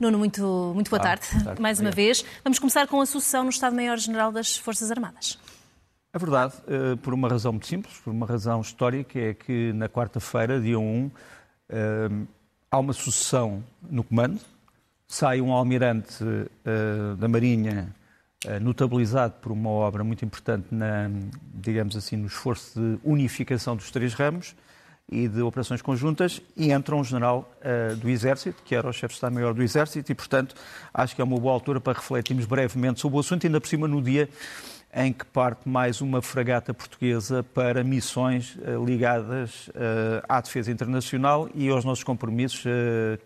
Nuno, muito, muito boa tarde, tarde, mais uma vez. Vamos começar com a sucessão no Estado-Maior-General das Forças Armadas. É verdade, eh, por uma razão muito simples, por uma razão histórica, é que na quarta-feira, dia 1, eh, há uma sucessão no comando, sai um almirante eh, da Marinha notabilizado por uma obra muito importante na, digamos assim, no esforço de unificação dos três ramos, e de operações conjuntas e entra um general uh, do Exército, que era o chefe de Estado-Maior do Exército, e, portanto, acho que é uma boa altura para refletirmos brevemente sobre o assunto, ainda por cima no dia em que parte mais uma fragata portuguesa para missões uh, ligadas uh, à defesa internacional e aos nossos compromissos,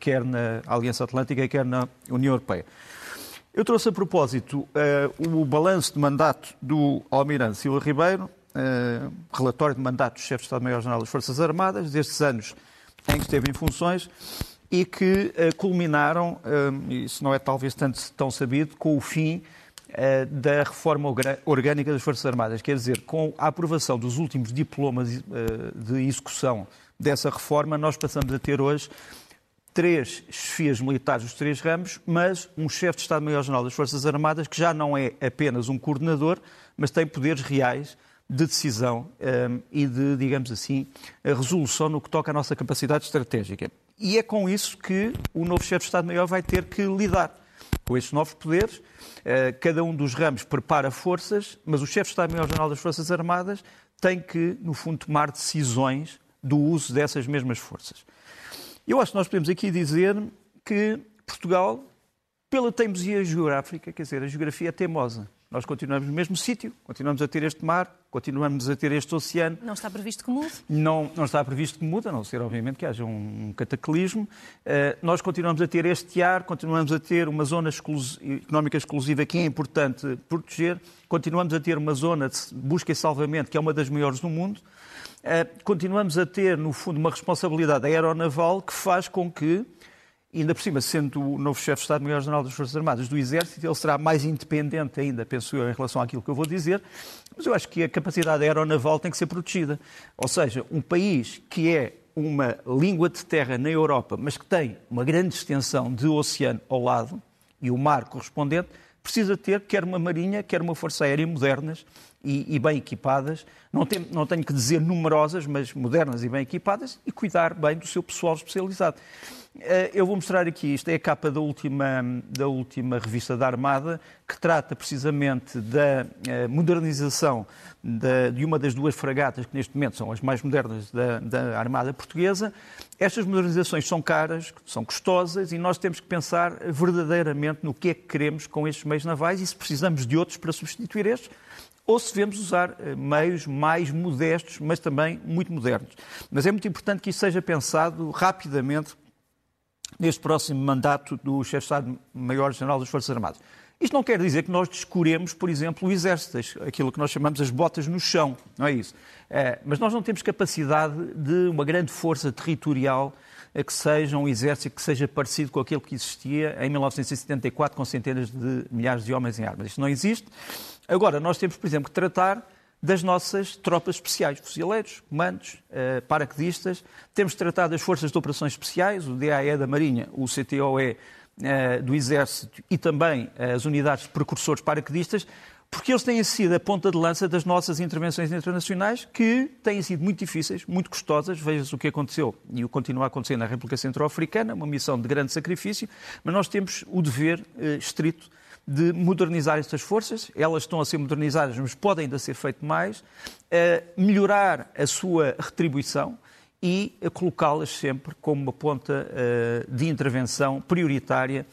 quer na Aliança Atlântica, quer na União Europeia. Eu trouxe a propósito o balanço de mandato do Almirante Silva Ribeiro, uh, relatório de mandato do chefe de Estado-Maior-General das Forças Armadas, destes anos em que esteve em funções, e que uh, culminaram, uh, isso não é talvez tanto tão sabido, com o fim da reforma orgânica das Forças Armadas. Quer dizer, com a aprovação dos últimos diplomas de execução dessa reforma, nós passamos a ter hoje três chefias militares dos três ramos, mas um chefe de Estado-Maior-General das Forças Armadas que já não é apenas um coordenador, mas tem poderes reais de decisão um, ehm, e de, digamos assim, resolução no que toca à nossa capacidade estratégica. E é com isso que o novo chefe de Estado-Maior vai ter que lidar com estes novos poderes. Uh, cada um dos ramos prepara forças, mas o chefe de Estado-Maior-General das Forças Armadas tem que, no fundo, tomar decisões do uso dessas mesmas forças. Eu acho que nós podemos aqui dizer que Portugal, pela teimosia geográfica, quer dizer, a geografia é teimosa. Nós continuamos no mesmo sítio, continuamos a ter este mar, continuamos a ter este oceano. Não está previsto que mude? Não, não está previsto que mude, a não ser, obviamente, que haja um cataclismo. Uh, nós continuamos a ter este ar, continuamos a ter uma zona económica exclusiva que é importante proteger, continuamos a ter uma zona de busca e salvamento que é uma das maiores do mundo. Uh, continuamos a ter, no fundo, uma responsabilidade aeronaval que faz com que e ainda por cima, sendo o novo chefe de Estado-Maior-General das Forças Armadas do Exército, ele será mais independente ainda, penso eu, em relação àquilo que eu vou dizer, mas eu acho que a capacidade aeronaval tem que ser protegida. Ou seja, um país que é uma língua de terra na Europa, mas que tem uma grande extensão de oceano ao lado e o mar correspondente, precisa ter quer uma marinha, quer uma força aérea modernas e, e bem equipadas. Não, tem, não tenho que dizer numerosas, mas modernas e bem equipadas e cuidar bem do seu pessoal especializado. Eh, eu vou mostrar aqui, isto é a capa da última, da última revista da Armada, que trata precisamente da eh, modernização de uma das duas fragatas, que neste momento são as mais modernas da, da Armada Portuguesa. Estas modernizações são caras, são custosas e nós temos que pensar verdadeiramente no que é que queremos com estes meios navais e se precisamos de outros para substituir estes ou se devemos usar eh, meios mais modestos, mas também muito modernos. Mas é muito importante que isso seja pensado rapidamente neste próximo mandato do chefe de Estado-Maior-General das Forças Armadas. Isto não quer dizer que nós descuremos, por exemplo, o Exército, aquilo que nós chamamos as botas no chão, não é isso. É, mas nós não temos capacidade de uma grande força territorial que seja um exército que seja parecido com aquele que existia em 1974, com centenas de milhares de homens em armas. Isto não existe. Agora, nós temos, por exemplo, que tratar das nossas tropas especiais, fuzileiros, comandos, eh, paraquedistas. Temos tratado das forças de operações especiais, o DAE da Marinha, o CTOE eh, do Exército e também as unidades de precursores paraquedistas, porque eles têm sido a ponta de lança das nossas intervenções internacionais, que têm sido muito difíceis, muito custosas. Veja-se o que aconteceu e o continua a acontecer na República Centro-Africana, uma missão de grande sacrifício, mas nós temos o dever eh, estrito de modernizar estas forças. Elas estão a ser modernizadas, mas podem ainda ser feito mais. melhorar a sua retribuição e colocá-las sempre como uma ponta eh, de intervenção prioritária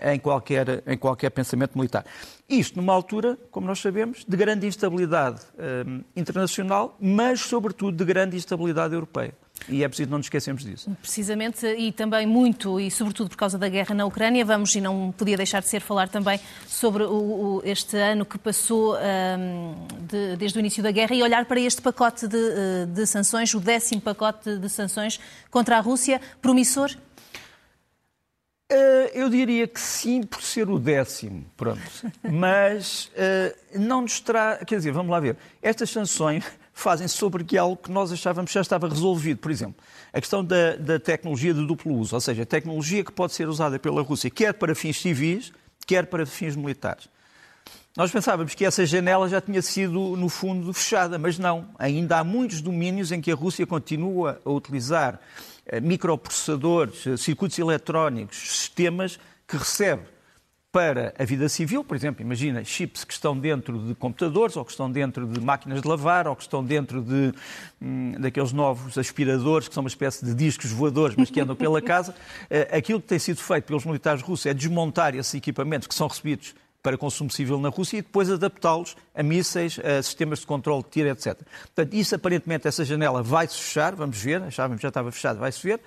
em qualquer, em qualquer pensamento militar. Isto numa altura, como nós sabemos, de grande instabilidade eh, internacional, mas, sobretudo, de grande instabilidade europeia. E é preciso não nos esquecermos disso. Precisamente, e também muito, e sobretudo por causa da guerra na Ucrânia, vamos, e não podia deixar de ser, falar também sobre o, o, este ano que passou um, de, desde o início da guerra e olhar para este pacote de, eh, de sanções, o décimo pacote de sanções contra a Rússia, promissor? Uh, eu diria que sim, por ser o décimo, pronto. Mas uh, não nos terá. Quer dizer, vamos lá ver. Estas sanções fazem sobre algo que nós achávamos já estava resolvido. Por exemplo, a questão da, da tecnologia de duplo uso, ou seja, tecnologia que pode ser usada pela Rússia, quer para fins civis, quer para fins militares. Nós pensávamos que essa janela já tinha sido, no fundo, fechada, mas não. Ainda há muitos domínios em que a Rússia continua a utilizar eh, microprocessadores, eh, circuitos eletrónicos, sistemas que recebe para a vida civil, por exemplo, imagina chips que estão dentro de computadores, ou que estão dentro de máquinas de lavar, ou que estão dentro de hum, daqueles novos aspiradores que são uma espécie de discos voadores, mas que andam pela casa. Uh, aquilo que tem sido feito pelos militares russos é desmontar esses equipamentos que são recebidos para consumo civil na Rússia e depois adaptá-los a mísseis, a sistemas de controle de tiro, etc. Portanto, isso aparentemente, essa janela vai-se fechar, vamos ver, achávamos que já estava fechado, vai-se ver.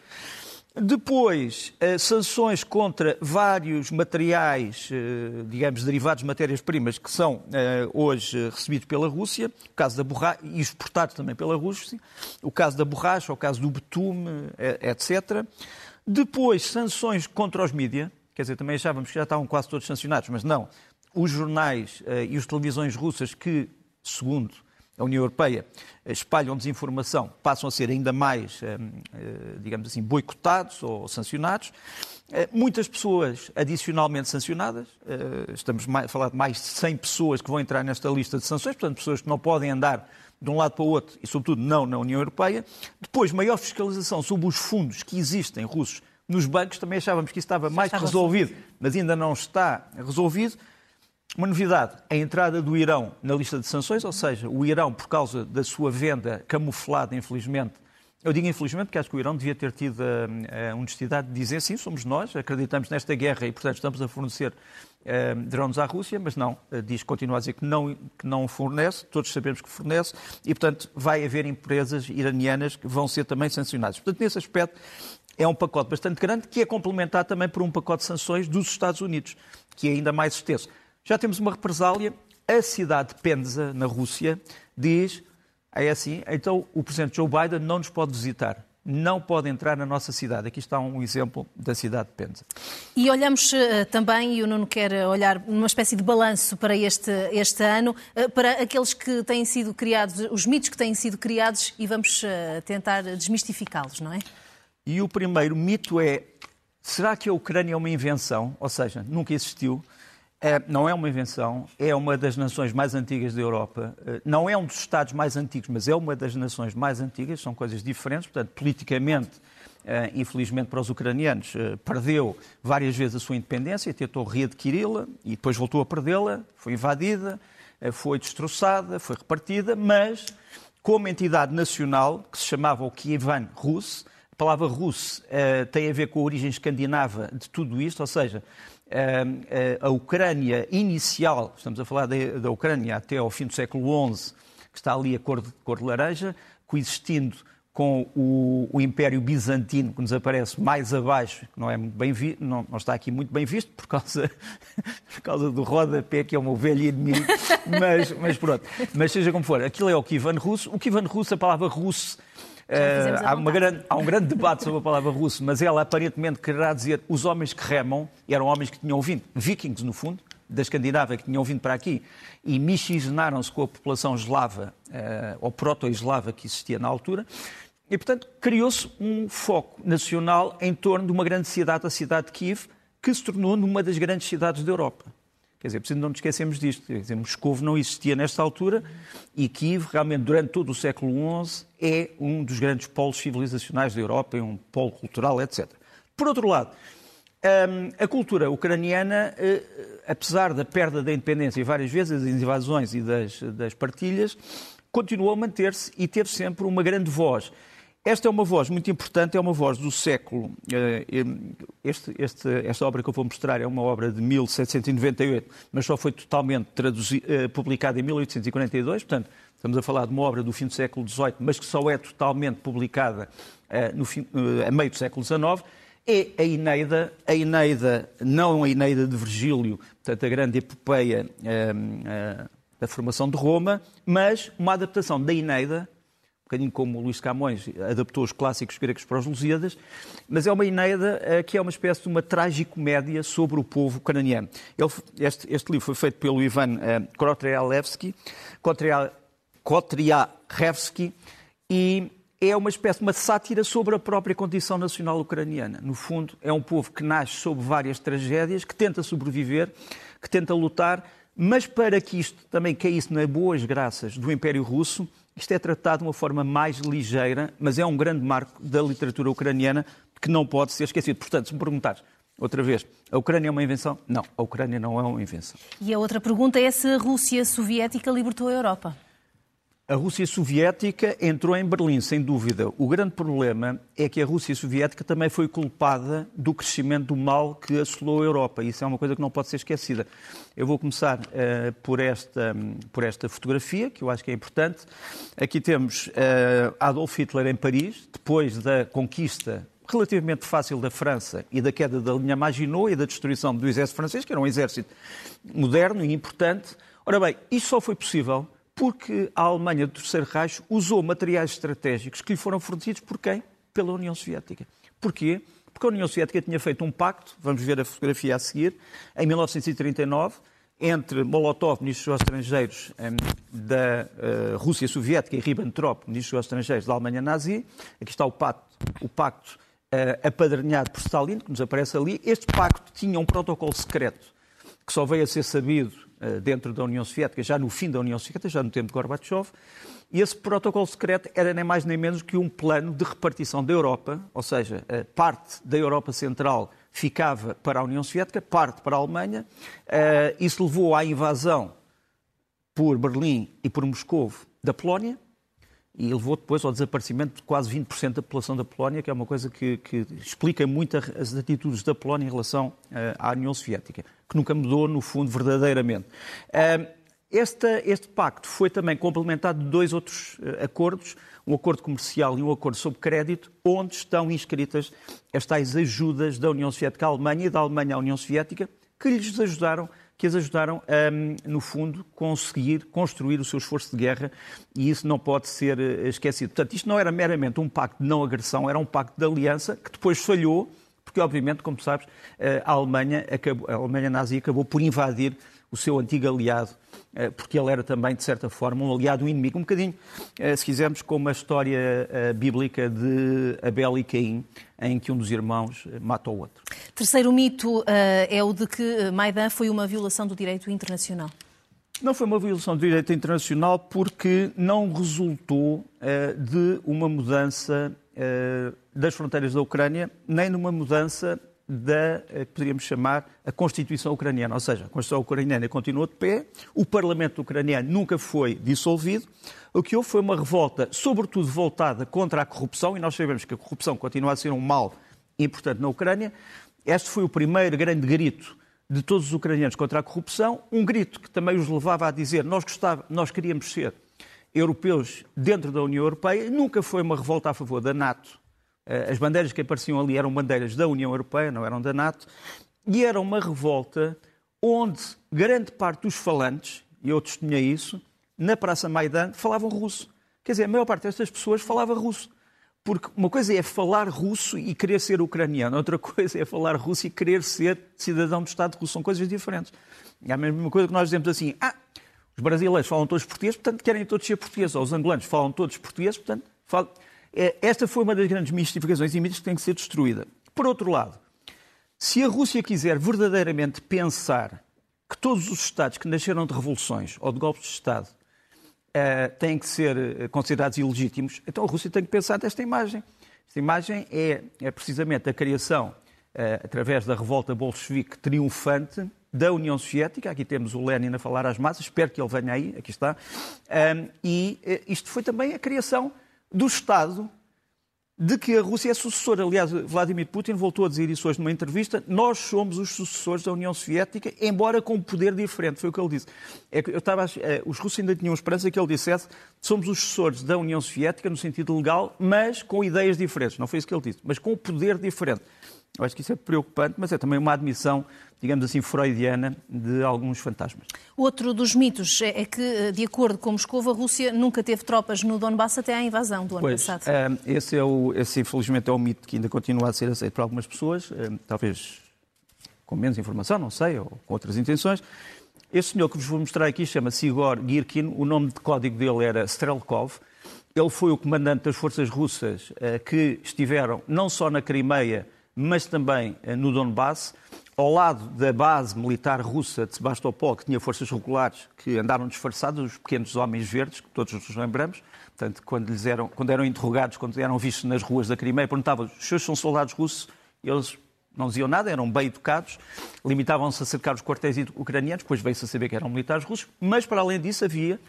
Depois, eh, sanções contra vários materiais, eh, digamos, derivados de matérias-primas que são eh, hoje recebidos pela Rússia, o caso da borracha, e exportados também pela Rússia, o caso da borracha, o caso do betume, etc. Depois, sanções contra os mídias, quer dizer, também achávamos que já estavam quase todos sancionados, mas não. Os jornais e as televisões russas que, segundo a União Europeia espalham desinformação, passam a ser ainda mais, eh, eh, digamos assim, boicotados ou sancionados. Eh, muitas pessoas adicionalmente sancionadas, estamos a falar de mais de 100 pessoas que vão entrar nesta lista de sanções, portanto, pessoas que não podem andar de um lado para o outro e, sobretudo, não na União Europeia. Depois, maior fiscalização sobre os fundos que existem russos nos bancos, também achávamos que isso estava mais resolvido, mas ainda não está resolvido. Uma novidade, a entrada do Irão na lista de sanções, ou seja, o Irão, por causa da sua venda camuflada, infelizmente, eu digo infelizmente porque acho que o Irão devia ter tido a, a honestidade de dizer sim, somos nós, acreditamos nesta guerra e, portanto, estamos a fornecer uh, drones à Rússia, mas não, diz, continua a dizer que não, que não fornece, todos sabemos que fornece, e, portanto, vai haver empresas iranianas que vão ser também sancionadas. Portanto, nesse aspecto, é um pacote bastante grande que é complementado também por um pacote de sanções dos Estados Unidos, que é ainda mais extenso. Já temos uma represália. A cidade de Penza, na Rússia, diz, é assim, então o presidente Joe Biden não nos pode visitar não pode entrar na nossa cidade. Aqui está um exemplo da cidade de Penza. E olhamos uh, também, e o Nuno quer olhar numa espécie de balanço para este, este ano, uh, para aqueles que têm sido criados, os mitos que têm sido criados, e vamos uh, tentar desmistificá-los, não é? E o primeiro mito é: será que a Ucrânia é uma invenção? Ou seja, nunca existiu? É, não é uma invenção, é uma das nações mais antigas da Europa. É, não é um dos Estados mais antigos, mas é uma das nações mais antigas, são coisas diferentes. Portanto, politicamente, é, infelizmente para os ucranianos, é, perdeu várias vezes a sua independência, tentou readquiri-la e depois voltou a perdê-la, foi invadida, foi destroçada, foi repartida, mas como entidade nacional, que se chamava o Kievan Rus, a palavra Rus tem a ver com a origem escandinava de tudo isto, ou seja, a Ucrânia inicial, estamos a falar da Ucrânia até ao fim do século XI, que está ali a cor de, cor de laranja, coexistindo com o, o, Império Bizantino, que nos aparece mais abaixo, que não, é muito bem vi, não, não, está aqui muito bem visto, por causa, por causa do rodapé, que é uma ovelha inimigo, mas, mas pronto. Mas seja como for, aquilo é o Kivan russo. O Kivan russo, a palavra russo Uh, há, grande, há, um grande debate sobre a palavra russo, mas ela aparentemente quererá dizer os homens que remam eram homens que tinham vindo, vikings no fundo, da Escandinávia, que tinham vindo para aqui e miscigenaram-se com a população eslava, uh, ou proto-eslava que existia na altura. E, portanto, criou-se um foco nacional em torno de uma grande cidade, a cidade de Kiev, que se tornou numa das grandes cidades da Europa. Quer dizer, preciso não nos esquecemos disto. Quer dizer, Moscou não existia nesta altura e Kiev, realmente, durante todo o século XI, é um dos grandes polos civilizacionais da Europa, é um polo cultural, etc. Por outro lado, hum, a cultura ucraniana, eh, apesar da perda da independência várias vezes, das invasões e das, das partilhas, continuou a manter-se e teve sempre uma grande voz. Esta é uma voz muito importante, é uma voz do século. Eh, este, este, esta obra que eu vou mostrar é uma obra de 1798, mas só foi totalmente eh, publicada em 1842, portanto, estamos a falar de uma obra do fim do século XVIII, mas que só é totalmente publicada eh, no fim, a meio do século XIX. É a Eneida, a Eneida, não a Eneida de Virgílio, portanto, a grande epopeia da formação de Roma, mas uma adaptação da Eneida um bocadinho como o Luís Camões adaptou os clássicos gregos para os Lusíadas, mas é uma Eneida eh, que é uma espécie de uma tragicomédia sobre o povo ucraniano. Ele, este, este, livro foi feito pelo Ivan uh, Krotrelevsky. Kotriarevsky, e é uma espécie de uma sátira sobre a própria condição nacional ucraniana. No fundo, é um povo que nasce sob várias tragédias, que tenta sobreviver, que tenta lutar, mas para que isto também caísse nas boas graças do Império Russo, isto é tratado de uma forma mais ligeira, mas é um grande marco da literatura ucraniana que não pode ser esquecido. Portanto, se me perguntares, Outra vez, a Ucrânia é uma invenção? Não, a Ucrânia não é uma invenção. E a outra pergunta é se a Rússia soviética libertou a Europa. A Rússia soviética entrou em Berlim, sem dúvida. O grande problema é que a Rússia soviética também foi culpada do crescimento do mal que assolou a Europa. Isso é uma coisa que não pode ser esquecida. Eu vou começar uh, por, esta, por esta fotografia, que eu acho que é importante. Aqui temos uh, Adolf Hitler em Paris, depois da conquista relativamente fácil da França e da queda da linha Maginot e da destruição do exército francês, que era um exército moderno e importante. Ora bem, isto só foi possível porque a Alemanha do Terceiro Reich usou materiais estratégicos que lhe foram fornecidos por quem? Pela União Soviética. Porquê? Porque a União Soviética tinha feito um pacto, vamos ver a fotografia a seguir, em 1939, entre Molotov, ministro dos Estrangeiros da uh, Rússia Soviética, e Ribbentrop, ministro dos Estrangeiros da Alemanha nazi. Aqui está o pacto, o pacto uh, apadrinhado por Stalin, que nos aparece ali. Este pacto tinha um protocolo secreto que só veio a ser sabido dentro da União Soviética, já no fim da União Soviética, já no tempo de Gorbachev. E esse protocolo secreto era nem mais nem menos que um plano de repartição da Europa, ou seja, parte da Europa Central ficava para a União Soviética, parte para a Alemanha. Uh, isso levou à invasão por Berlim e por Moscou da Polónia e levou depois ao desaparecimento de quase 20% da população da Polónia, que é uma coisa que, que explica muito as atitudes da Polónia em relação uh, à União Soviética, que nunca mudou, no fundo, verdadeiramente. Uh, este, este pacto foi também complementado de dois outros uh, acordos, um acordo comercial e um acordo sobre crédito, onde estão inscritas as tais ajudas da União Soviética à Alemanha e da Alemanha à União Soviética, que lhes ajudaram que as ajudaram a, no fundo, conseguir construir o seu esforço de guerra e isso não pode ser eh, esquecido. Portanto, isto não era meramente um pacto de não agressão, era um pacto de aliança que depois falhou, porque, obviamente, como sabes, eh, a Alemanha, acabou, a Alemanha nazi acabou por invadir o seu antigo aliado, porque ele era também, de certa forma, um aliado inimigo, um bocadinho, eh, se quisermos, como a história eh, bíblica de Abel e Caim, em que um dos irmãos mata o outro. Terceiro mito é o de que Maidan foi uma violação do direito internacional. Não foi uma violação do direito internacional porque não resultou de uma mudança das fronteiras da Ucrânia, nem numa mudança da eh, que poderíamos chamar a Constituição ucraniana. Ou seja, a Constituição ucraniana continuou de pé, o Parlamento ucraniano nunca foi dissolvido. O que houve foi uma revolta, sobretudo voltada contra a corrupção, e nós sabemos que a corrupção continua a ser um mal importante na Ucrânia. Este foi o primeiro grande grito de todos os ucranianos contra a corrupção, um grito que também os levava a dizer nós, gostava, nós queríamos ser europeus dentro da União Europeia. Nunca foi uma revolta a favor da NATO, as bandeiras que apareciam ali eram bandeiras da União Europeia, não eram da NATO, e era uma revolta onde grande parte dos falantes, e eu testemunhei isso, na Praça Maidan, falavam russo. Quer dizer, a maior parte destas pessoas falava russo. Porque uma coisa é falar russo e querer ser ucraniano, outra coisa é falar russo e querer ser cidadão do Estado russo. São coisas diferentes. É a mesma coisa que nós dizemos assim: ah, os brasileiros falam todos português, portanto querem todos ser portugueses. Ou os angolanos falam todos português, portanto falam. É, esta foi uma das grandes mistificações e mitos que tem que ser destruída. Por outro lado, se a Rússia quiser verdadeiramente pensar que todos os Estados que nasceram de revoluções ou de golpes de Estado uh, têm que ser eh, considerados ilegítimos, então a Rússia tem que pensar nesta imagem. Esta imagem é, é precisamente a criação, uh, através da revolta bolchevique triunfante, da União Soviética. Aqui temos o Lenin a falar às massas, espero que ele venha aí, aqui está. E isto foi também a criação do Estado de que a Rússia é sucessora. Aliás, Vladimir Putin voltou a dizer isso hoje numa entrevista. Nós somos os sucessores da União Soviética, embora com um poder diferente. Foi o que ele disse. É que eu estava, eh, os russos ainda tinham esperança que ele dissesse somos os sucessores da União Soviética no sentido legal, mas com ideias diferentes. Não foi isso que ele disse, mas com um poder diferente. Eu acho que isso é preocupante, mas é também uma admissão digamos assim, freudiana de alguns fantasmas. Outro dos mitos é, é que, de acordo com Moscou, a Rússia nunca teve tropas no Donbass até à invasão do ano pois, passado. Eh, esse, é o, esse, infelizmente, é o mito que ainda continua a ser aceito por algumas pessoas, eh, talvez com menos informação, não sei, ou com outras intenções. Este senhor que vos vou mostrar aqui chama-se Igor Girkin, o nome de código dele era Strelkov. Ele foi o comandante das forças russas eh, que estiveram não só na Crimeia, mas também eh, no Donbass, ao lado da base militar russa de Sebastopol, que tinha forças regulares que andaram disfarçados, os pequenos homens verdes, que todos nos lembramos. Portanto, quando, eles eram, quando eram interrogados, quando eram vistos nas ruas da Crimeia, perguntavam: os seus são soldados russos? Eles não diziam nada, eram bem educados, limitavam-se a cercar os quartéis ucranianos, depois veio-se a saber que eram militares russos, mas para além disso havia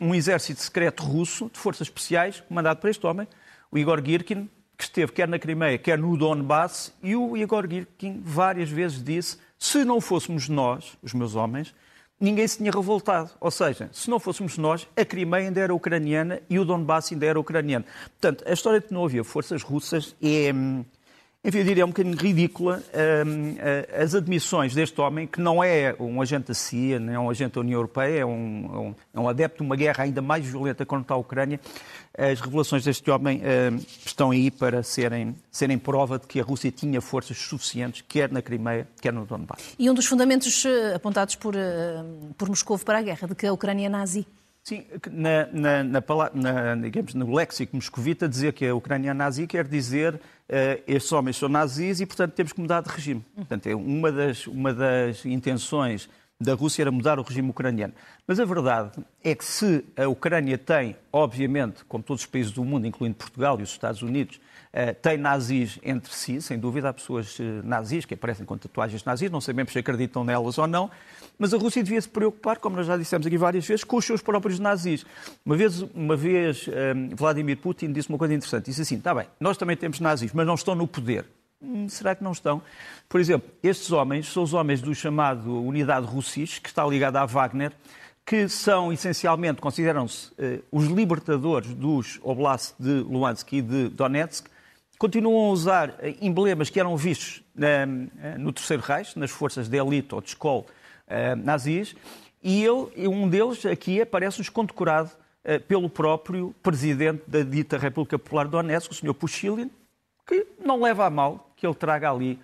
um exército secreto russo de forças especiais, comandado por este homem, o Igor Girkin, que esteve quer na Crimeia, quer no Donbass, e o Igor Girkin várias vezes disse: se não fôssemos nós, os meus homens, ninguém se tinha revoltado. Ou seja, se não fôssemos nós, a Crimeia ainda era ucraniana e o Donbass ainda era ucraniano. Portanto, a história de que não havia forças russas é hum, enfim, eu diria um bocadinho ridícula uh, as admissões deste homem, que não é um agente da CIA, nem é um agente da União Europeia, é um, é um adepto de uma guerra ainda mais violenta contra a Ucrânia. As revelações deste homem uh, estão aí para serem, serem prova de que a Rússia tinha forças suficientes, quer na Crimeia, quer no Donbass. E um dos fundamentos eh, apontados por, por Moscou para a guerra, de que a Ucrânia é nazi. Sim, na, na, na, na, digamos, no léxico moscovita, dizer que a Ucrânia é nazi quer dizer uh, estes homens são nazis e, portanto, temos que mudar de regime. Portanto, é uma das, uma das intenções da Rússia era mudar o regime ucraniano. Mas a verdade é que se a Ucrânia tem, obviamente, como todos os países do mundo, incluindo Portugal e os Estados Unidos, eh, tem nazis entre si, sem dúvida, há pessoas eh, nazis que aparecem com tatuagens nazis, não sabemos se acreditam nelas ou não, mas a Rússia devia se preocupar, como nós já dissemos aqui várias vezes, com os seus próprios nazis. Uma vez, uma vez um, eh, Vladimir Putin disse uma coisa interessante, disse assim, está bem, nós também temos nazis, mas não estão no poder. Hum, será que não estão? Por exemplo, estes homens são os homens do chamado Unidade Russis, que está ligada à Wagner, que são essencialmente, consideram-se uh, os libertadores dos oblasts de Luhansk e de Donetsk, continuam a usar eh, emblemas que eram vistos eh, no Terceiro Reich, nas forças de elite ou de escola eh, nazis, e ele, um deles aqui aparece-nos condecorado pelo próprio presidente da dita República Popular Donetsk, o Sr. Pushilin, que não leva a mal que ele traga ali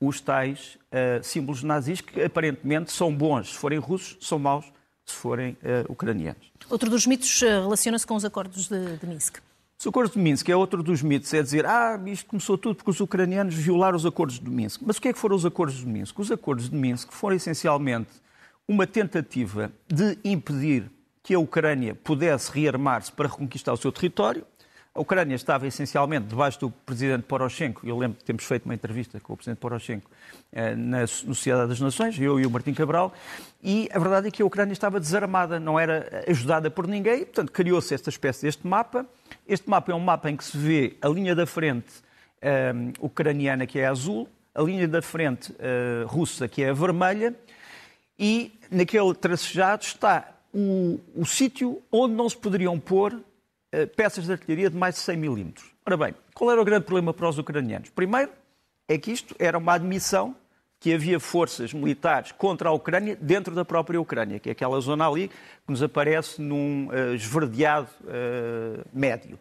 os tais uh, símbolos nazis que aparentemente são bons se forem russos, são maus se forem uh, ucranianos. Outro dos mitos relaciona-se com os acordos de, de Minsk. Os acordos de Minsk é outro dos mitos, é dizer, ah, isto começou tudo porque os ucranianos violaram os acordos de Minsk. Mas o que é que foram os acordos de Minsk? Os acordos de Minsk foram essencialmente uma tentativa de impedir que a Ucrânia pudesse rearmar-se para reconquistar o seu território. A Ucrânia estava essencialmente debaixo do presidente Poroshenko. Eu lembro que temos feito uma entrevista com o presidente Poroshenko eh, na Sociedade das Nações, eu e o Martim Cabral, e a verdade é que a Ucrânia estava desarmada, não era ajudada por ninguém, portanto, criou-se esta espécie deste mapa este mapa é um mapa em que se vê a linha da frente um, ucraniana, que é azul, a linha da frente uh, russa, que é a vermelha, e naquele tracejado está o, o sítio onde não se poderiam pôr peças de artilharia de mais de 100 milímetros. Ora bem, qual era o grande problema para os ucranianos? Primeiro, é que isto era uma admissão que havia forças militares contra a Ucrânia dentro da própria Ucrânia, que é aquela zona ali que nos aparece num uh, esverdeado uh, médio.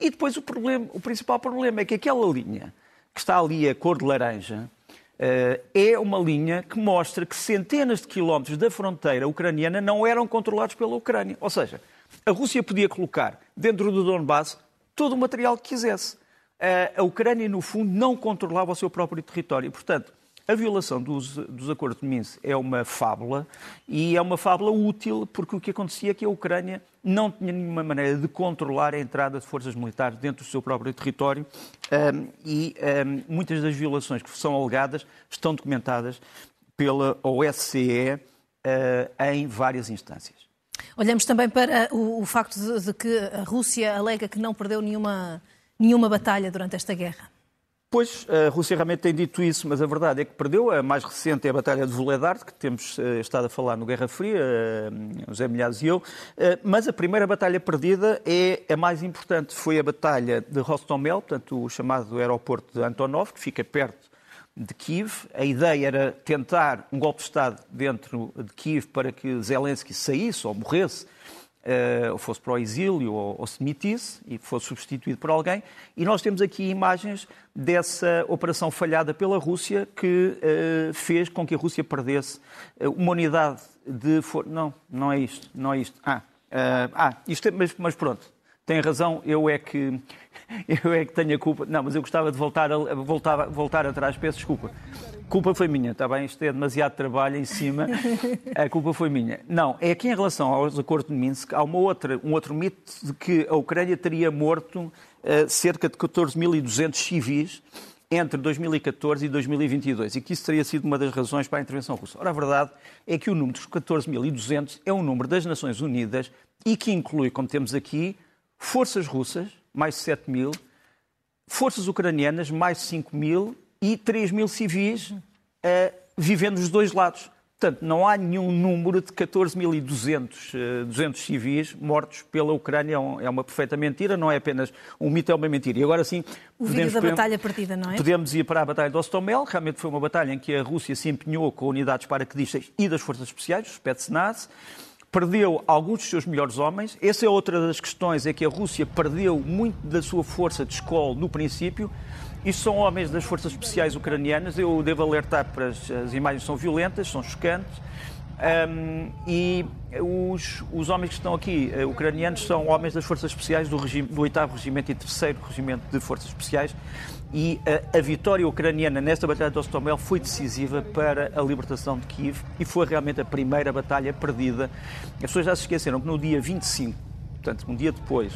E depois o, problema, o principal problema é que aquela linha que está ali a cor de laranja uh, é uma linha que mostra que centenas de quilómetros da fronteira ucraniana não eram controlados pela Ucrânia. Ou seja, a Rússia podia colocar dentro do Donbass todo o material que quisesse. a Ucrânia, no fundo, não controlava o seu próprio território. Portanto, a violação dos, dos acordos de Minsk é uma fábula e é uma fábula útil porque o que acontecia é que a Ucrânia não tinha nenhuma maneira de controlar a entrada de forças militares dentro do seu próprio território um, e um, muitas das violações que são alegadas estão documentadas pela OSCE uh, em várias instâncias. Olhamos também para o, o facto de, de, que a Rússia alega que não perdeu nenhuma, nenhuma batalha durante esta guerra. Pois, a Rússia realmente tem dito isso, mas a verdade é que perdeu. A mais recente é a Batalha de Vuledar, que temos uh, estado a falar no Guerra Fria, uh, José Milhares e eu. Uh, mas a primeira batalha perdida é a mais importante. Foi a Batalha de Rostomel, portanto, o chamado aeroporto de Antonov, que fica perto de Kiev. A ideia era tentar um golpe de Estado dentro de Kiev para que Zelensky saísse ou morresse uh, fosse para o exílio ou, ou se demitisse e fosse substituído por alguém. E nós temos aqui imagens dessa operação falhada pela Rússia que uh, fez com que a Rússia perdesse uma unidade de... For... Não, não é isto, não é isto. Ah, ah isto é, mas, mas pronto, tem razão, eu é que eu é que tenho a culpa. Não, mas eu gostava de voltar, a, voltar, voltar atrás, peço desculpa. Culpa foi minha, está bem? Isto é demasiado trabalho em cima. A culpa foi minha. Não, é que em relação aos acordos de Minsk, há uma outra, um outro mito de que a Ucrânia teria morto uh, cerca de 14.200 civis entre 2014 e 2022 e que isso teria sido uma das razões para a intervenção russa. Ora, a verdade é que o número dos 14.200 é um número das Nações Unidas e que inclui, como temos aqui, forças russas, mais 7 mil, forças ucranianas, mais 5 mil e 3 mil civis uh, vivendo dos dois lados. Portanto, não há nenhum número de 14.200 200 eh, civis mortos pela Ucrânia. É, é uma perfeita mentira, não é apenas um mito, é uma mentira. E agora sim... O vídeo da batalha perdida, não é? Podemos ir para a Batalha de Ostomel. Realmente foi uma batalha em que a Rússia se empenhou com unidades paraquedistas e das forças especiais, os Spetsnaz perdeu alguns dos seus melhores homens. Essa é outra das questões, é que a Rússia perdeu muito da sua força de escola no princípio. Isto são homens das forças especiais ucranianas. Eu devo alertar para as, as imagens são violentas, são chocantes. Um, e os, os, homens que estão aqui, uh, ucranianos, são homens das forças especiais do, regime, do 8 Regimento e 3 Regimento de Forças Especiais. E a, a, vitória ucraniana nesta Batalha de Ostomel foi decisiva para a libertação de Kiev e foi realmente a primeira batalha perdida. As pessoas já se esqueceram que no dia 25, portanto, um dia depois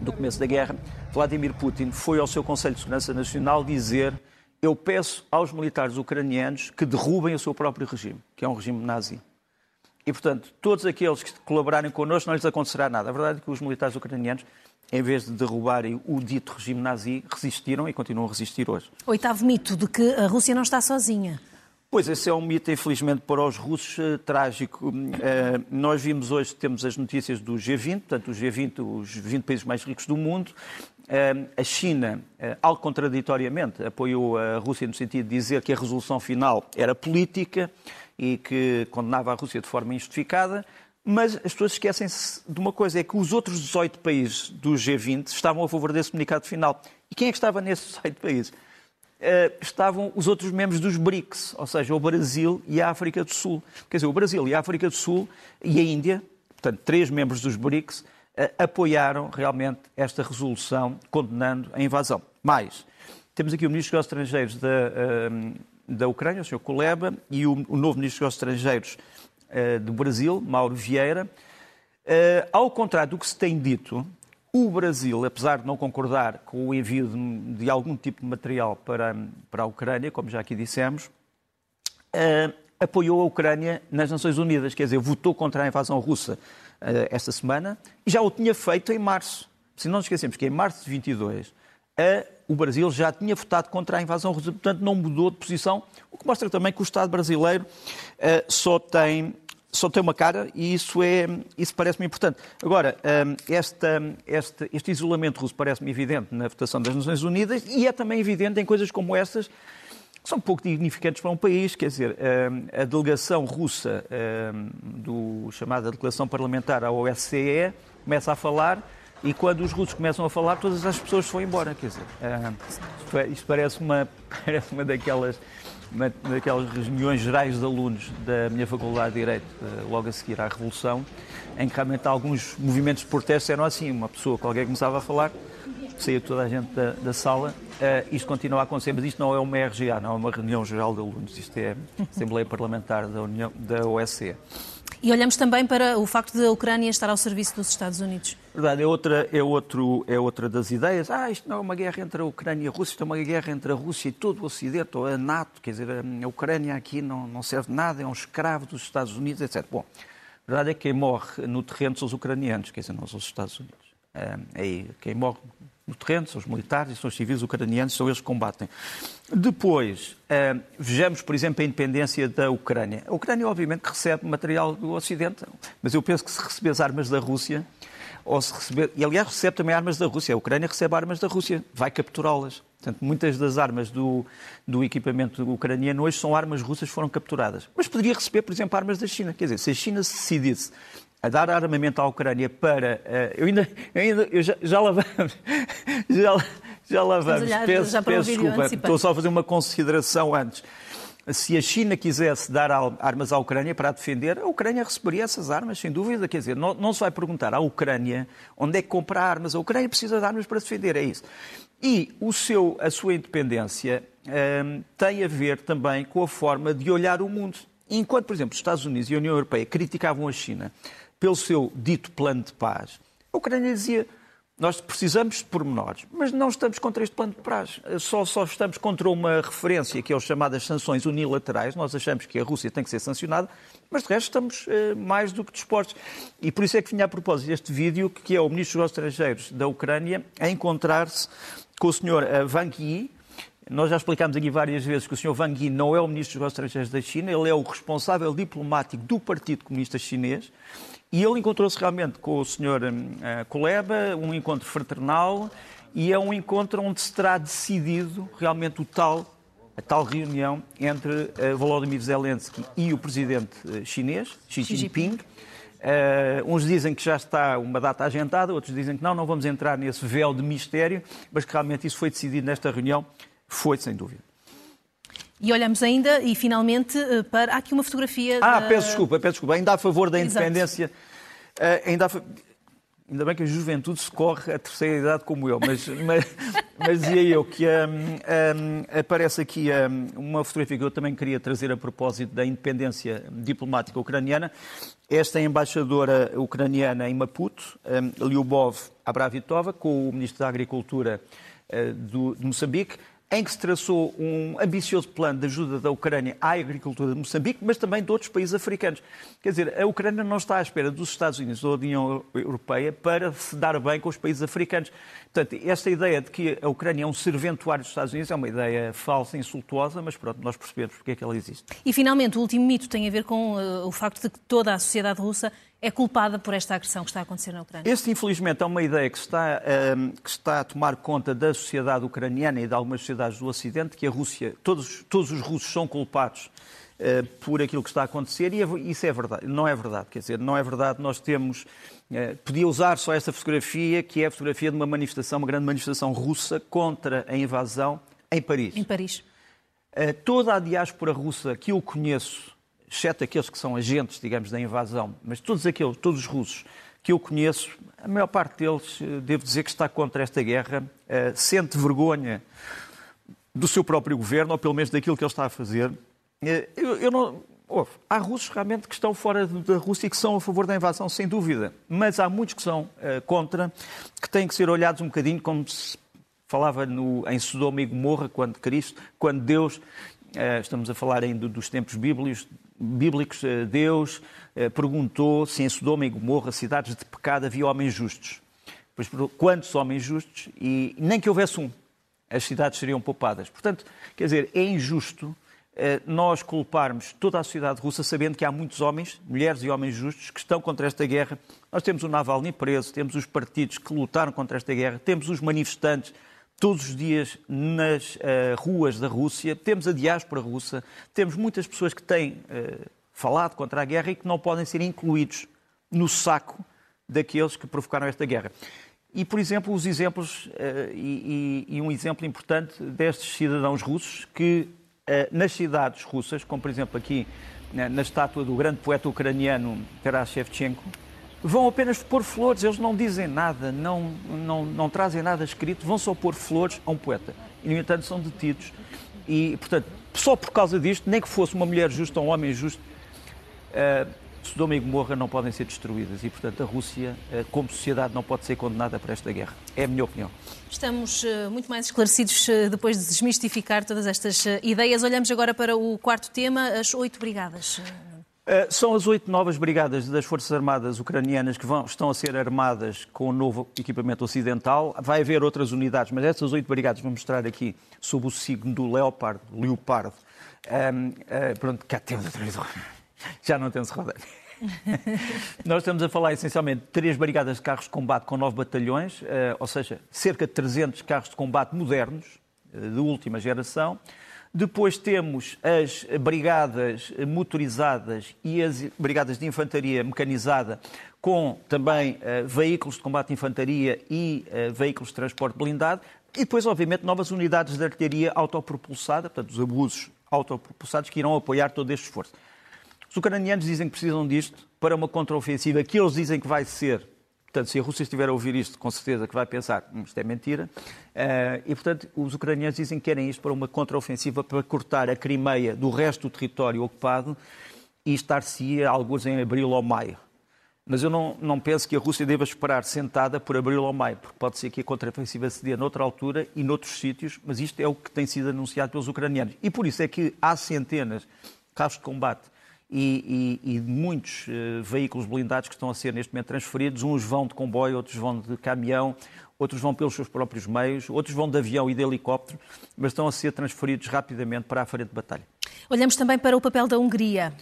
do começo da guerra, Vladimir Putin foi ao seu Conselho de Segurança Nacional dizer eu peço aos militares ucranianos que derrubem o seu próprio regime, que é um regime nazi. E, portanto, todos aqueles que colaborarem connosco não lhes acontecerá nada. A verdade é que os militares ucranianos, em vez de derrubarem o dito regime nazi, resistiram e continuam a resistir hoje. Oitavo mito de que a Rússia não está sozinha. Pois, esse é um mito, infelizmente, para os russos, uh, trágico. Uh, nós vimos hoje, temos as notícias do G20, portanto, o G20, os 20 países mais ricos do mundo. A China, algo contraditoriamente, apoiou a Rússia no sentido de dizer que a resolução final era política e que condenava a Rússia de forma injustificada. Mas as pessoas esquecem-se de uma coisa, é que os outros 18 países do G20 estavam a favor desse comunicado final. E quem é que estava nesses 18 países? uh, estavam os outros membros dos BRICS, ou seja, o Brasil e a África do Sul. Quer dizer, o Brasil e a África do Sul e a Índia, portanto, três membros dos BRICS, apoiaram realmente esta resolução condenando a invasão. Mais, temos aqui o Ministro dos Estrangeiros da, uh, da Ucrânia, o Sr. Kuleba, e o, o novo Ministro dos Estrangeiros do Brasil, Mauro Vieira. ao contrário do que se tem dito, o Brasil, apesar de não concordar com o envio de, de algum tipo de material para, para a Ucrânia, como já aqui dissemos, apoiou a Ucrânia nas Nações Unidas, quer dizer, votou contra a invasão russa esta semana e já o tinha feito em março. Se não nos esquecemos que em março de 22 uh, o Brasil já tinha votado contra a invasão russa, portanto não mudou de posição, o que mostra também que o Estado brasileiro só tem só tem uma cara e isso, é, isso parece-me importante. Agora, esta, este, este isolamento russo parece-me evidente na votação das Nações Unidas e é também evidente em coisas como estas, que são pouco dignificantes para um país. Quer dizer, hum, a delegação russa, hum, do chamada delegação parlamentar à OSCE, começa a falar e quando os russos começam a falar, todas as pessoas vão embora. Quer dizer, isto, isto parece, uma, parece uma daquelas naquelas reuniões gerais de alunos da minha Faculdade de Direito, eh, logo a seguir à Revolução, em que realmente alguns movimentos de protesto eram assim, uma pessoa que alguém começava a falar, saía toda a gente da, da sala, uh, isto continua a acontecer, mas isto não é uma RGA, não é uma reunião geral de alunos, isto é Assembleia Parlamentar da, União, da OSCE. E olhamos também para o facto da Ucrânia estar ao serviço dos Estados Unidos. Verdade, é outra, é, outro, é outra das ideias. Ah, isto não é uma guerra entre a Ucrânia e a Rússia, isto é uma guerra entre a Rússia e todo o Ocidente, ou a NATO, quer dizer, a Ucrânia aqui não, não serve de nada, é um escravo dos Estados Unidos, etc. Bom, a verdade é que quem morre no terreno são os ucranianos, quer dizer, não são os Estados Unidos. É, aí, quem morre no terreno, são os militares e são os civis ucranianos, são eles que combatem. Depois, eh, vejamos, por exemplo, a independência da Ucrânia. A Ucrânia, obviamente, recebe material do Ocidente, mas eu penso que se receber as armas da Rússia, ou se receber, e aliás recebe também armas da Rússia, a Ucrânia recebe armas da Rússia, vai capturá-las. Portanto, muitas das armas do, do equipamento ucraniano hoje são armas russas que foram capturadas. Mas poderia receber, por exemplo, armas da China. Quer dizer, se a China se decidisse a dar armamento à Ucrânia para. Uh, eu ainda. Eu ainda eu já, já lá vamos. Já, já lá vamos. Olhar, peço, já peço desculpa. Estou só a fazer uma consideração antes. Se a China quisesse dar armas à Ucrânia para a defender, a Ucrânia receberia essas armas, sem dúvida. Quer dizer, não, não se vai perguntar à Ucrânia onde é que compra armas. A Ucrânia precisa de armas para defender, é isso. E o seu, a sua independência um, tem a ver também com a forma de olhar o mundo. Enquanto, por exemplo, os Estados Unidos e a União Europeia criticavam a China pelo seu dito plano de paz, a Ucrânia dizia nós precisamos de pormenores, mas não estamos contra este plano de paz. Só, só estamos contra uma referência que é as chamadas sanções unilaterais. Nós achamos que a Rússia tem que ser sancionada, mas de resto estamos eh, mais do que dispostos. E por isso é que vinha a propósito deste vídeo, que é o Ministro dos Estrangeiros da Ucrânia a encontrar-se com o Sr. Eh, Wang Yi, nós já explicámos aqui várias vezes que o Sr. Wang Yi não é o Ministro dos Negócios Estrangeiros da China, ele é o responsável diplomático do Partido Comunista Chinês e ele encontrou-se realmente com o Sr. Uh, Kuleba, um encontro fraternal e é um encontro onde se terá decidido realmente o tal, a tal reunião entre uh, Volodymyr Zelensky e o presidente uh, chinês, Xi Jinping. Uh, uns dizem que já está uma data agendada, outros dizem que não, não vamos entrar nesse véu de mistério, mas que realmente isso foi decidido nesta reunião foi, sem dúvida. E olhamos ainda, e finalmente, eh, para. Há aqui uma fotografia. Ah, da... peço desculpa, peço desculpa. Ainda a favor da independência. Uh, ainda, a... ainda bem que a juventude socorre a terceira idade como eu, mas, mas, mas dizia eu que um, um, aparece aqui um, uma fotografia que eu também queria trazer a propósito da independência diplomática ucraniana. Esta é a embaixadora ucraniana em Maputo, um, Lyubov Abravitova, com o Ministro da Agricultura uh, do, de Moçambique em que se traçou um ambicioso plano de ajuda da Ucrânia à agricultura de Moçambique, mas também de outros países africanos. Quer dizer, a Ucrânia não está à espera dos Estados Unidos ou da União Europeia para se dar bem com os países africanos. Portanto, esta ideia de que a Ucrânia é um serventuário dos Estados Unidos é uma ideia falsa, insultuosa, mas pronto, nós percebemos porque é que ela existe. E finalmente, o último mito tem a ver com uh, o facto de que toda a sociedade russa é culpada por esta agressão que está a acontecer na Ucrânia? Este, infelizmente, é uma ideia que está, um, que está a tomar conta da sociedade ucraniana e de algumas sociedades do Ocidente, que a Rússia, todos, todos os russos são culpados uh, por aquilo que está a acontecer, e é, isso é verdade. Não é verdade, quer dizer, não é verdade. Nós temos. Uh, podia usar só esta fotografia, que é a fotografia de uma manifestação, uma grande manifestação russa contra a invasão em Paris. Em Paris. Uh, toda a diáspora russa que eu conheço exceto aqueles que são agentes, digamos, da invasão, mas todos aqueles, todos os russos que eu conheço, a maior parte deles, eh, devo dizer que está contra esta guerra, uh, sente vergonha do seu próprio governo, ou pelo menos daquilo que ele está a fazer. Uh, eu, eu não, oh, há russos realmente que estão fora da Rússia e que são a favor da invasão, sem dúvida, mas há muitos que são contra, que têm que ser olhados um bocadinho como se falava no, em Sodoma e Gomorra, quando Cristo, quando Deus, estamos a falar ainda dos tempos bíblicos, bíblicos, eh, Deus eh, perguntou se em Sodoma e Gomorra, cidades de pecado, havia homens justos. Pois quantos homens justos? E nem que houvesse um, as cidades seriam poupadas. Portanto, quer dizer, é injusto eh, nós culparmos toda a sociedade russa sabendo que há muitos homens, mulheres e homens justos que estão contra esta guerra. Nós temos o Navalny preso, temos os partidos que lutaram contra esta guerra, temos os manifestantes todos os dias nas uh, ruas da Rússia, temos a diáspora russa, temos muitas pessoas que têm uh, falado contra a guerra e que não podem ser incluídos no saco daqueles que provocaram esta guerra. E, por exemplo, os exemplos, uh, e, e, e, um exemplo importante destes cidadãos russos que, nas cidades russas, como por exemplo aqui na estátua do grande poeta ucraniano Taras Shevchenko, vão apenas pôr flores, eles não dizem nada, não, não, não trazem nada escrito, vão só pôr flores a um poeta. E, no entanto, são detidos. E, portanto, só por causa disto, nem que fosse uma mulher justa ou um homem justo, uh, Sodoma e Gomorra não podem ser destruídas e, portanto, a Rússia, uh, como sociedade, não pode ser condenada por esta guerra. É a minha opinião. Estamos uh, muito mais esclarecidos depois de desmistificar todas estas ideias. Olhamos agora para o quarto tema, as oito brigadas. Uh, são as oito novas brigadas das Forças Armadas ucranianas que vão, estão a ser armadas com o novo equipamento ocidental. Vai haver outras unidades, mas essas oito brigadas vou mostrar aqui sob o signo do Leopard, Leopardo. Um, uh, pronto, cá temos outra vez. Já não temos roda. Nós estamos a falar essencialmente de três brigadas de carros de combate com nove batalhões, uh, ou seja, cerca de 300 carros de combate modernos, de última geração Depois temos as brigadas motorizadas e as brigadas de infantaria mecanizada, com também uh, veículos de combate de infantaria e uh, veículos de transporte blindado. E depois, obviamente, novas unidades de artilharia autopropulsada, portanto, os abusos autopropulsados que irão apoiar todo este esforço. Os ucranianos dizem que precisam disto para uma contraofensiva que eles dizem que vai ser Portanto, se a Rússia estiver a ouvir isto, com certeza que vai pensar, hum, isto é mentira. Uh, e, portanto, os ucranianos dizem que querem isto para uma contraofensiva para cortar a Crimeia do resto do território ocupado e estar-se alguns em abril ou maio. Mas eu não, não penso que a Rússia deva esperar sentada por abril ou maio, porque pode ser que a contraofensiva se dê noutra altura e noutros sítios, mas isto é o que tem sido anunciado pelos ucranianos. E por isso é que há centenas de carros de combate e, e, e muitos uh, veículos blindados que estão a ser neste momento transferidos. Uns vão de comboio, outros vão de caminhão, outros vão pelos seus próprios meios, outros vão de avião e de helicóptero, mas estão a ser transferidos rapidamente para a frente de batalha. Olhamos também para o papel da Hungria.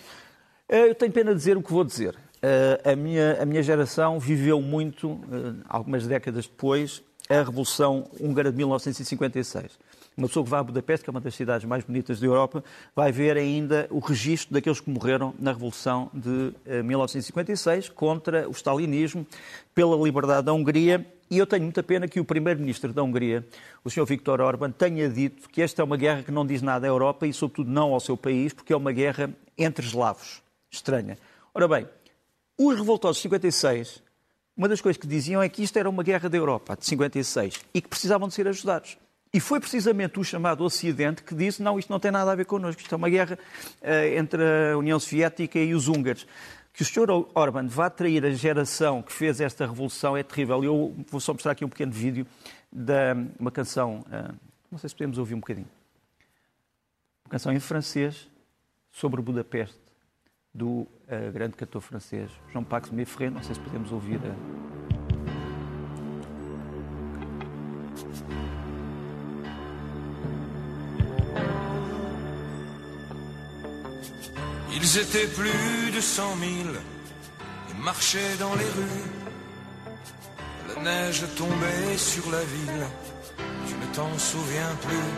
Uh, eu tenho pena de dizer o que vou dizer. Uh, a, minha, a minha geração viveu muito, algumas décadas depois, a Revolução Húngara de 1956 uma pessoa que vai a Budapeste, que é uma das cidades mais bonitas da Europa, vai ver ainda o registro daqueles que morreram na Revolução de 1956 eh, contra o stalinismo, pela liberdade da Hungria. E eu tenho muita pena que o primeiro-ministro da Hungria, o Sr. Viktor Orban, tenha dito que esta é uma guerra que não diz nada à Europa e, sobretudo, não ao seu país, porque é uma guerra entre eslavos. Estranha. Ora bem, os revoltosos de 56, uma das coisas que diziam é que isto era uma guerra da Europa, de 56, e que precisavam de ser ajudados. E foi precisamente o chamado Ocidente que disse: não, isto não tem nada a ver connosco, isto é uma guerra uh, entre a União Soviética e os húngaros. Que o Sr. Orban vá trair a geração que fez esta revolução é terrível. Eu vou só mostrar aqui um pequeno vídeo de uma canção, uh, não sei se podemos ouvir um bocadinho. Uma canção em francês sobre Budapeste, do uh, grande cantor francês Jean-Pax Meffret. Não sei se podemos ouvir. Ils étaient plus de cent mille et marchaient dans les rues. La neige tombait sur la ville, tu ne t'en souviens plus.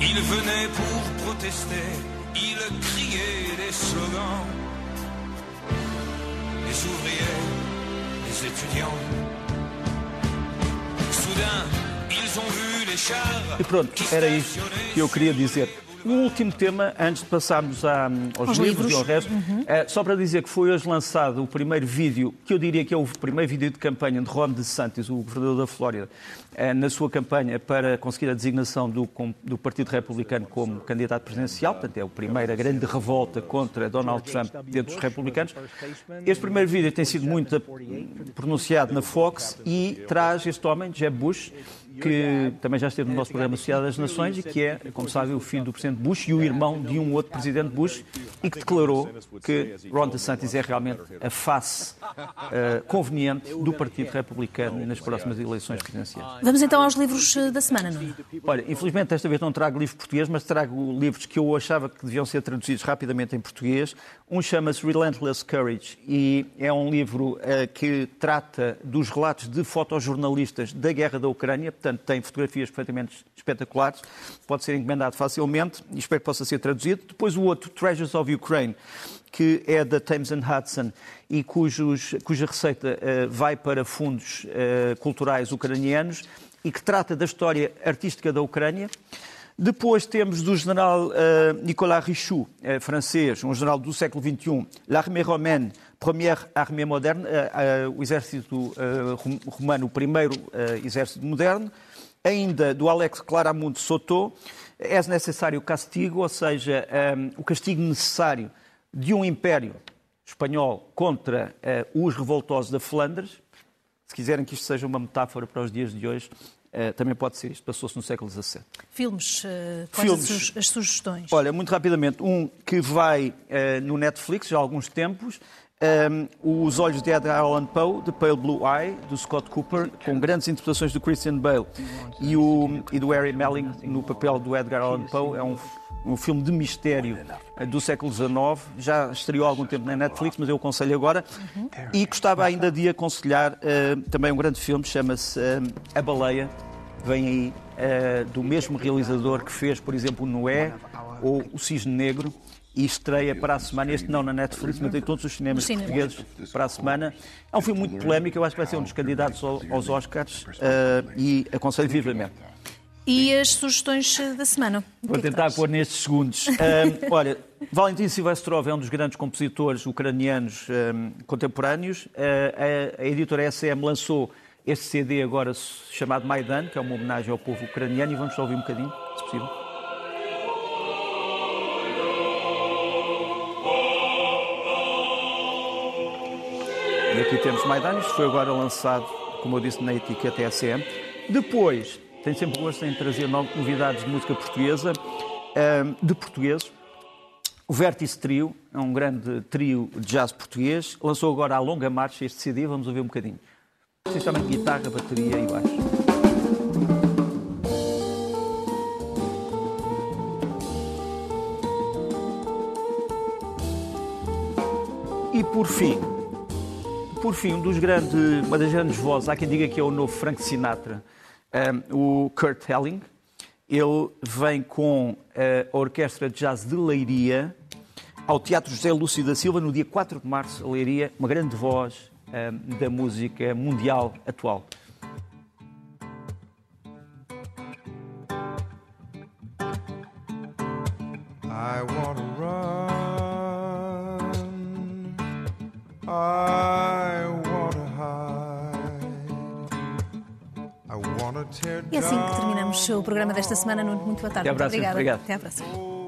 Ils venaient pour protester, ils criaient des slogans. Les ouvriers, les étudiants. Soudain, ils ont vu les chars. E pronto, era isso que eu queria dizer. Um último tema, antes de passarmos a, aos livros, livros, e ao resto, uhum. é, só para dizer que foi hoje lançado o primeiro vídeo, que eu diria que é o primeiro vídeo de campanha de Ron DeSantis, o governador da Flórida, é, na sua campanha para conseguir a designação do, do, Partido Republicano como candidato presidencial, portanto é a primeira grande revolta contra Donald Trump dentro dos republicanos. Este primeiro vídeo tem sido muito pronunciado na Fox e traz este homem, Jeb Bush, que também já esteve no nosso programa Sociedade das Nações e que é, como sabe, o filho do Presidente Bush e o irmão de um outro Presidente Bush e que declarou que Ron DeSantis é realmente a face uh, conveniente do Partido Republicano nas próximas eleições presidenciais. Vamos então aos livros eh, da semana, é? Olha, infelizmente desta vez não trago livros portugueses, mas trago livros que eu achava que deviam ser traduzidos rapidamente em português. Um chama-se Relentless Courage e é um livro uh, que trata dos relatos de fotojornalistas da guerra da Ucrânia, portanto tem fotografias perfeitamente espetaculares, pode ser encomendado facilmente e espero que possa ser traduzido. Depois o outro, Treasures of Ukraine, que é da Thames Hudson e cujos, cuja receita uh, vai para fundos uh, culturais ucranianos e que trata da história artística da Ucrânia. Depois temos do general uh, Nicolas Richoux, uh, francês, um general do século XXI, L'Armée Romaine, Première Armée Moderne, uh, o exército romano, o primeiro exército moderno. Ainda do Alex Claramunt Soto, é necessário castigo, ou seja, um, o castigo necessário de um império espanhol contra os revoltosos da Flandres. Se quiserem que isto seja uma metáfora para os dias de hoje, Uh, também pode ser isto, passou-se no século XVII. Filmes, uh, quais Filmes. As, sugestões? Olha, muito rapidamente, um que vai uh, no Netflix já há alguns tempos, um, Os Olhos de Edgar Allan Poe, The Pale Blue Eye, do Scott Cooper, com grandes interpretações do Christian Bale e, o, e do Harry Melling no papel do Edgar Allan Poe. É um, um filme de mistério do século XIX. Já estreou há algum tempo na Netflix, mas eu aconselho agora. E gostava ainda de aconselhar uh, também um grande filme, chama-se uh, A Baleia. Vem aí uh, do mesmo realizador que fez, por exemplo, Noé ou o Cisne Negro e estreia para a semana, este não na Netflix, mas em todos os cinemas Sim, portugueses para a semana. É um filme muito polémico, eu acho que vai ser um dos candidatos aos Oscars uh, e aconselho vivamente. E as sugestões da semana? Vou é tentar pôr nestes segundos. Um, olha, Valentin Silvestrov é um dos grandes compositores ucranianos um, contemporâneos. Uh, a, a, editora SM lançou este CD agora chamado Maidan, que é uma homenagem ao povo ucraniano, e vamos só ouvir um bocadinho, se possível. E aqui temos Maidan, isto foi agora lançado, como eu disse, na etiqueta SM. Depois, tenho sempre gosto em trazer novidades de música portuguesa, de português. O Vértice Trio é um grande trio de jazz português. Lançou agora a longa marcha este CD, vamos ouvir um bocadinho. De guitarra, bateria e baixo. E por fim, por fim, um dos grandes, uma das grandes vozes, há quem diga que é o novo Frank Sinatra, um, o Kurt Helling. Ele vem com a Orquestra de Jazz de Leiria ao Teatro José Lúcio da Silva no dia 4 de março. Leiria, uma grande voz um, da música mundial atual. Semana. Muito boa tarde. Até à próxima. Obrigada. Obrigado. Até à próxima.